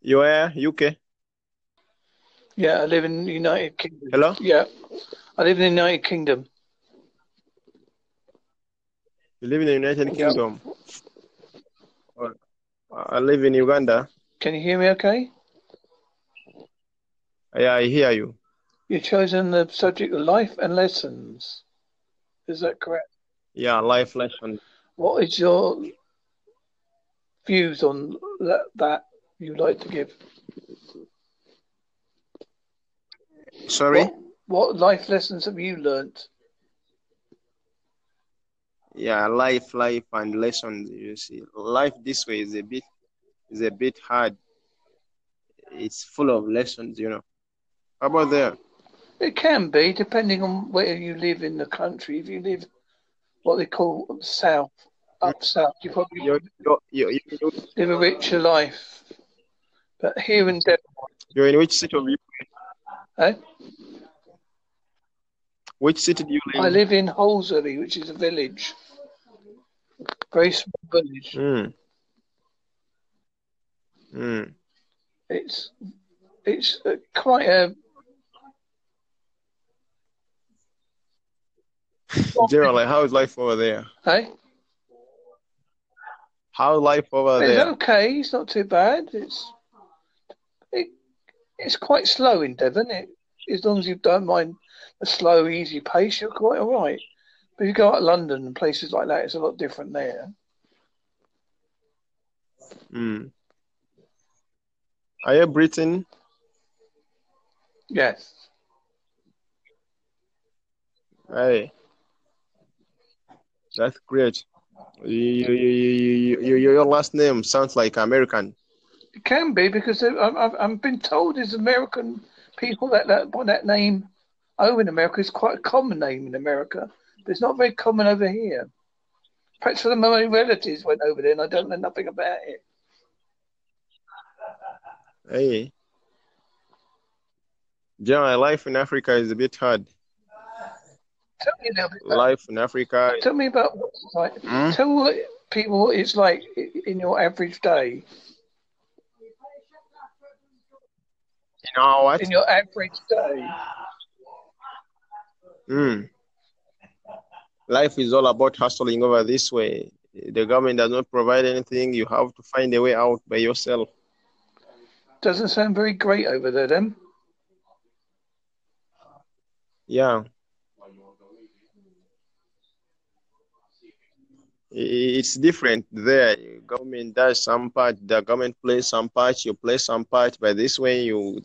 You are UK? Yeah, I live in the United Kingdom. Hello? Yeah, I live in the United Kingdom. You live in the United Yeah. Kingdom? I live in Uganda. Can you hear me okay? Yeah, I hear you. You've chosen the subject of life and lessons. Is that correct? Yeah, life lessons. What is your views on that, that you'd like to give? Sorry? What, what life lessons have you learnt? Yeah, life, life and lessons. You see, life this way is a bit is a bit hard. It's full of lessons, you know. How about there? It can be, depending on where you live in the country. If you live what they call south, up you probably You're, you're, you're, live a richer life. But here in Devon, you're in which city of you? eh? Which city do you live I live? live in Holsworthy, which is a village, very small village. Mm. Mm. It's it's quite a Generally, how is life over there? eh? How's life over It's there? okay. It's not too bad. It's it, it's quite slow in Devon. It, as long as you don't mind a slow, easy pace, you're quite all right. But if you go out to London and places like that, it's a lot different there. Mm. Are you Britain? Yes. Hey, that's great. You, you, you, you, you, you, your last name sounds like American. It can be because I've, I've, I've been told there's American people that, that by that name over in America is quite a common name in America, but it's not very common over here. Perhaps some of my relatives went over there and I don't know nothing about it. Hey, generally, life in Africa is a bit hard. Tell me a little bit. About, Life in Africa, tell me about what it's like. Hmm? Tell what people what it's like in your average day. you know what? In your average day. Mm. Life is all about hustling over this way. The government does not provide anything. You have to find a way out by yourself. Doesn't sound very great over there, then. Yeah. It's different there. Government does some part, the government plays some part, you play some part, but this way you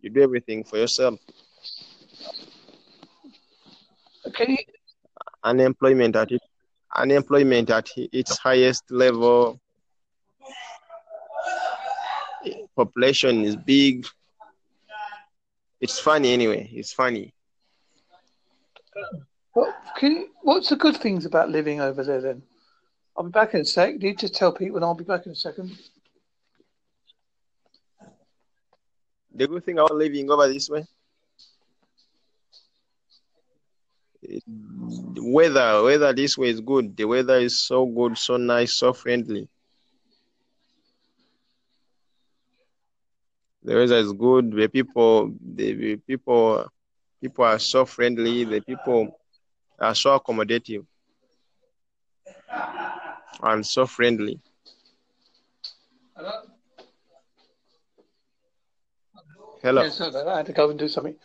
you do everything for yourself. Can you Unemployment at it, unemployment at its highest level. Population is big. It's funny anyway. It's funny. what can you, what's the good things about living over there then? I'll be back in a sec. You just tell Pete when I'll be back in a second. The good thing about living over this way, the weather, weather this way is good. The weather is so good, so nice, so friendly. The weather is good. The people, the the people, people are so friendly. The people are so accommodative and so friendly. Hello? Hello. Yeah, sorry. I had to go and do something.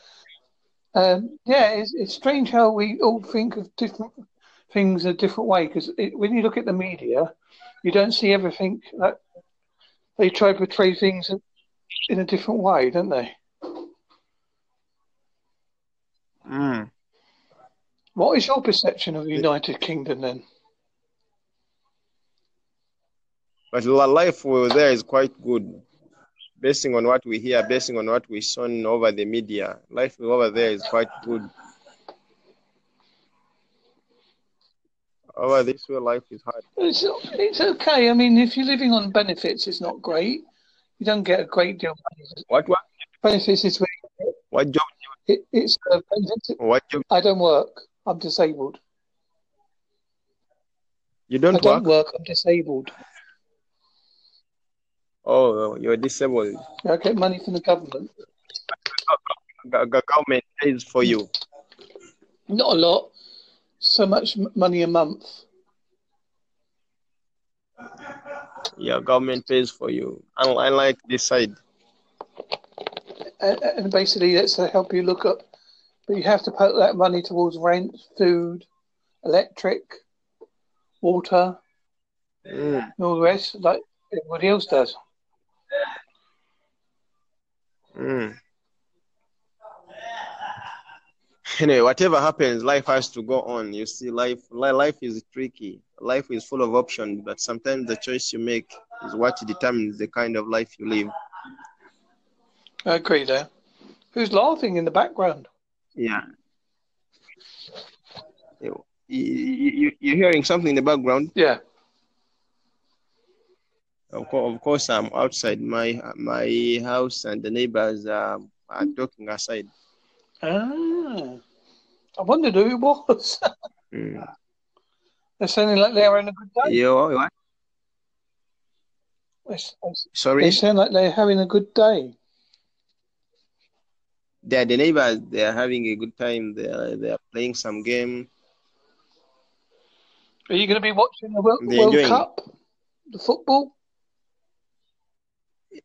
Um, yeah, it's, it's strange how we all think of different things a different way because when you look at the media, you don't see everything that they try to portray things in a different way, don't they? Mm. What is your perception of the United Kingdom then? But li- life over there is quite good. Basing on what we hear, basing on what we saw over the media, life over there is quite good. Over this way, life is hard. It's, it's okay. I mean, if you're living on benefits, it's not great. You don't get a great deal of money. What what benefits. Is where what job? it, it's uh. What job? I don't work. I'm disabled. You I don't don't work? work. I'm disabled. Oh, you're disabled. I get money from the government. Go- go- Government pays for you. Not a lot. So much money a month. Yeah, government pays for you. I like this side. And, and basically, that's to help you look up. But you have to put that money towards rent, food, electric, water, Mm. and all the rest, like everybody else does. Mm. Anyway, whatever happens, life has to go on. You see, life life is tricky. Life is full of options, but sometimes the choice you make is what determines the kind of life you live. I agree there. Who's laughing in the background? Yeah. You, you, you're hearing something in the background. Yeah. Of course, of course, I'm outside my my house, and the neighbors are, are talking outside. Ah. I wondered who it was. Mm. They're sounding like they're having a good day. You, what? They, they Sorry, sound like they're having a good day. they're the neighbors. They are having a good time. They are, they are playing some game. Are you going to be watching the World, World. Cup, the football?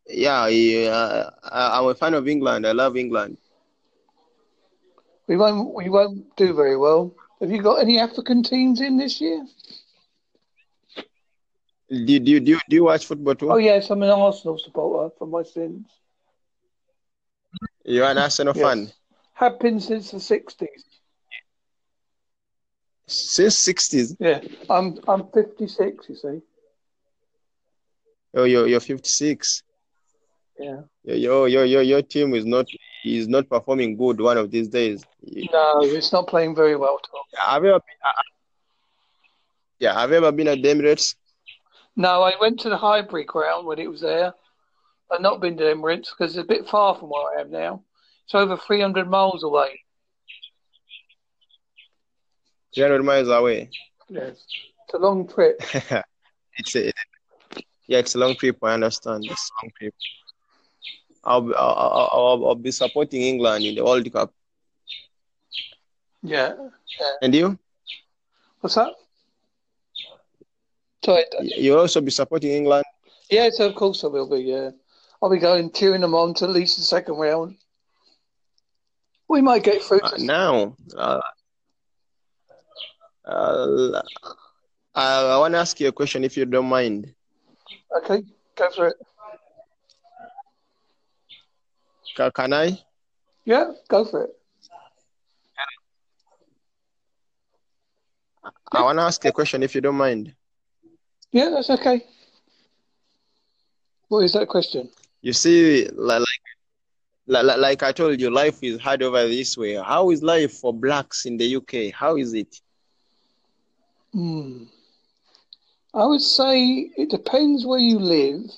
Yeah, yeah, uh, I- uh, I'm a fan of England. I love England. We won't. We won't do very well. Have you got any African teams in this year? Do, do, do, do you watch football too? Oh yes, I'm an Arsenal supporter for my sins. You're an Arsenal Yes. fan Have been since the sixties. since 60s. Yeah, I'm I'm 56. You see. Oh, you're you're 56. Yeah. Your your your your, your team is not is not performing good one of these days. No, it's not playing very well. Have you ever been, uh, yeah, have you ever been at the Emirates? No, I went to the Highbury ground when it was there. I've not been to Emirates because it's a bit far from where I am now. It's over 300 miles away. 300 miles away. Yes, it's a long trip. it's a yeah, it's a long trip. I understand. It's a long trip. I'll be, I'll, I'll, I'll, I'll be supporting England in the World Cup. Yeah. And you? What's that? Sorry. You'll also be supporting England. Yes, of course I will be. Yeah, I'll be going cheering them on to at least the second round. We might get through. Uh, now, uh, uh, I, I want to ask you a question if you don't mind. okay, go for it. Can I? Yeah, go for it. I want to ask a question if you don't mind. Yeah, that's okay. What is that question? You see, like, like, like, I told you, life is hard over this way. How is life for blacks in the UK? How is it? Hmm. I would say it depends where you live,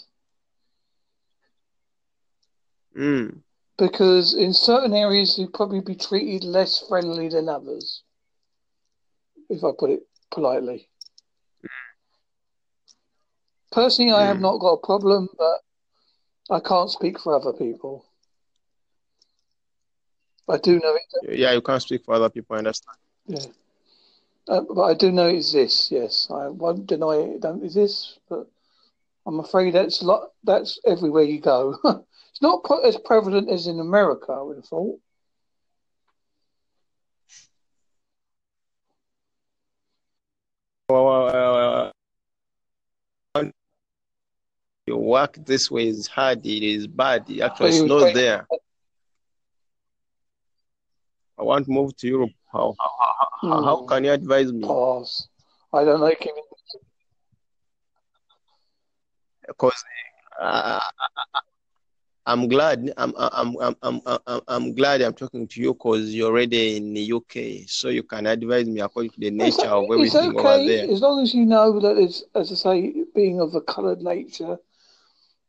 Mm. Because in certain areas you'd probably be treated less friendly than others, if I put it politely. Personally, I have Mm. not got a problem, but I can't speak for other people. I do know it. Yeah, you can't speak for other people. I understand. Yeah. Uh, but I do know it exists. Yes, I won't deny it don't exist, but I'm afraid that's a lot. That's everywhere you go. it's not pro- as prevalent as in America. I would have thought. Well, your work this way is hard. It is bad. Actually you snows there. I want to move to Europe. How how, how, how, Hmm. can you advise me? Pass. I don't like him. Because uh, I'm glad I'm I'm I'm I'm I'm I'm glad I'm talking to you because you're already in the UK, so you can advise me according to the nature of it's everything over okay there. as long as you know that it's, as I say, being of a coloured nature,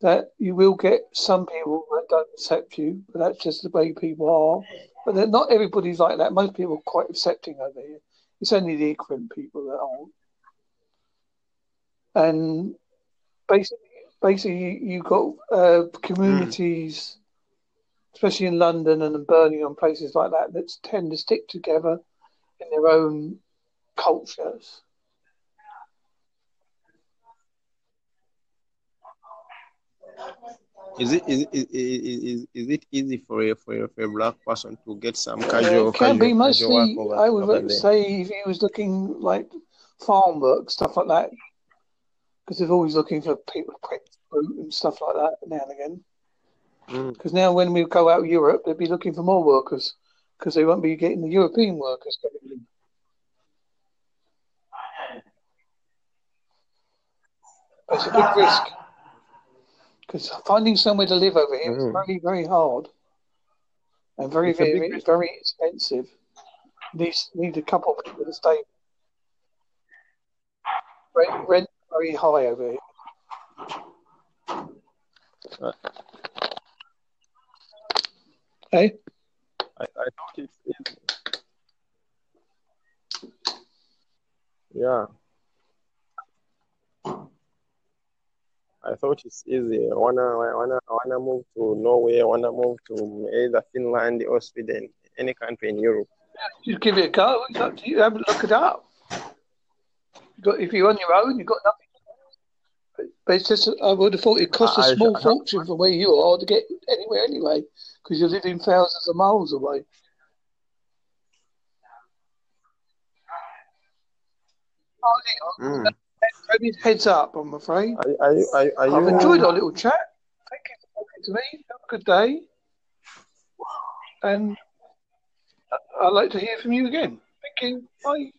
that you will get some people that don't accept you, but that's just the way people are. But not everybody's like that. Most people are quite accepting over here. It's only the ignorant people that aren't. And basically, basically you have got uh, communities, especially in London and in Birmingham, places like that, that tend to stick together in their own cultures. Is it is, is, is, is it easy for a, for a, for a black person to get some Uh, casual it can casual be mostly, over I would say, if he was looking like farm work, stuff like that, because they're always looking for people to pick fruit and stuff like that now and again. Mm. Because now when we go out of Europe, they'll be looking for more workers because they won't be getting the European workers coming in. But it's a big risk because finding somewhere to live over here is Mm. very, very hard and very, It's a very, very expensive. Needs need a couple of people to stay. Rent, rent very high over here. Uh, Hey, I, I thought it's easy. Yeah, I thought it's easy. I wanna I wanna I wanna move to Norway. I wanna move to either Finland or Sweden, any country in Europe. just give it a go. It's up to you. Have a look it up. You got, if you're on your own, you've got nothing. But it's just, I would have thought it cost a I, I, small I fortune from where you are to get anywhere anyway, because you're living thousands of miles away. Mm. Heads up, I'm afraid. Are, are are, I've enjoyed our little chat. Thank you for talking to me. Have a good day. And I'd like to hear from you again. Thank you. Bye.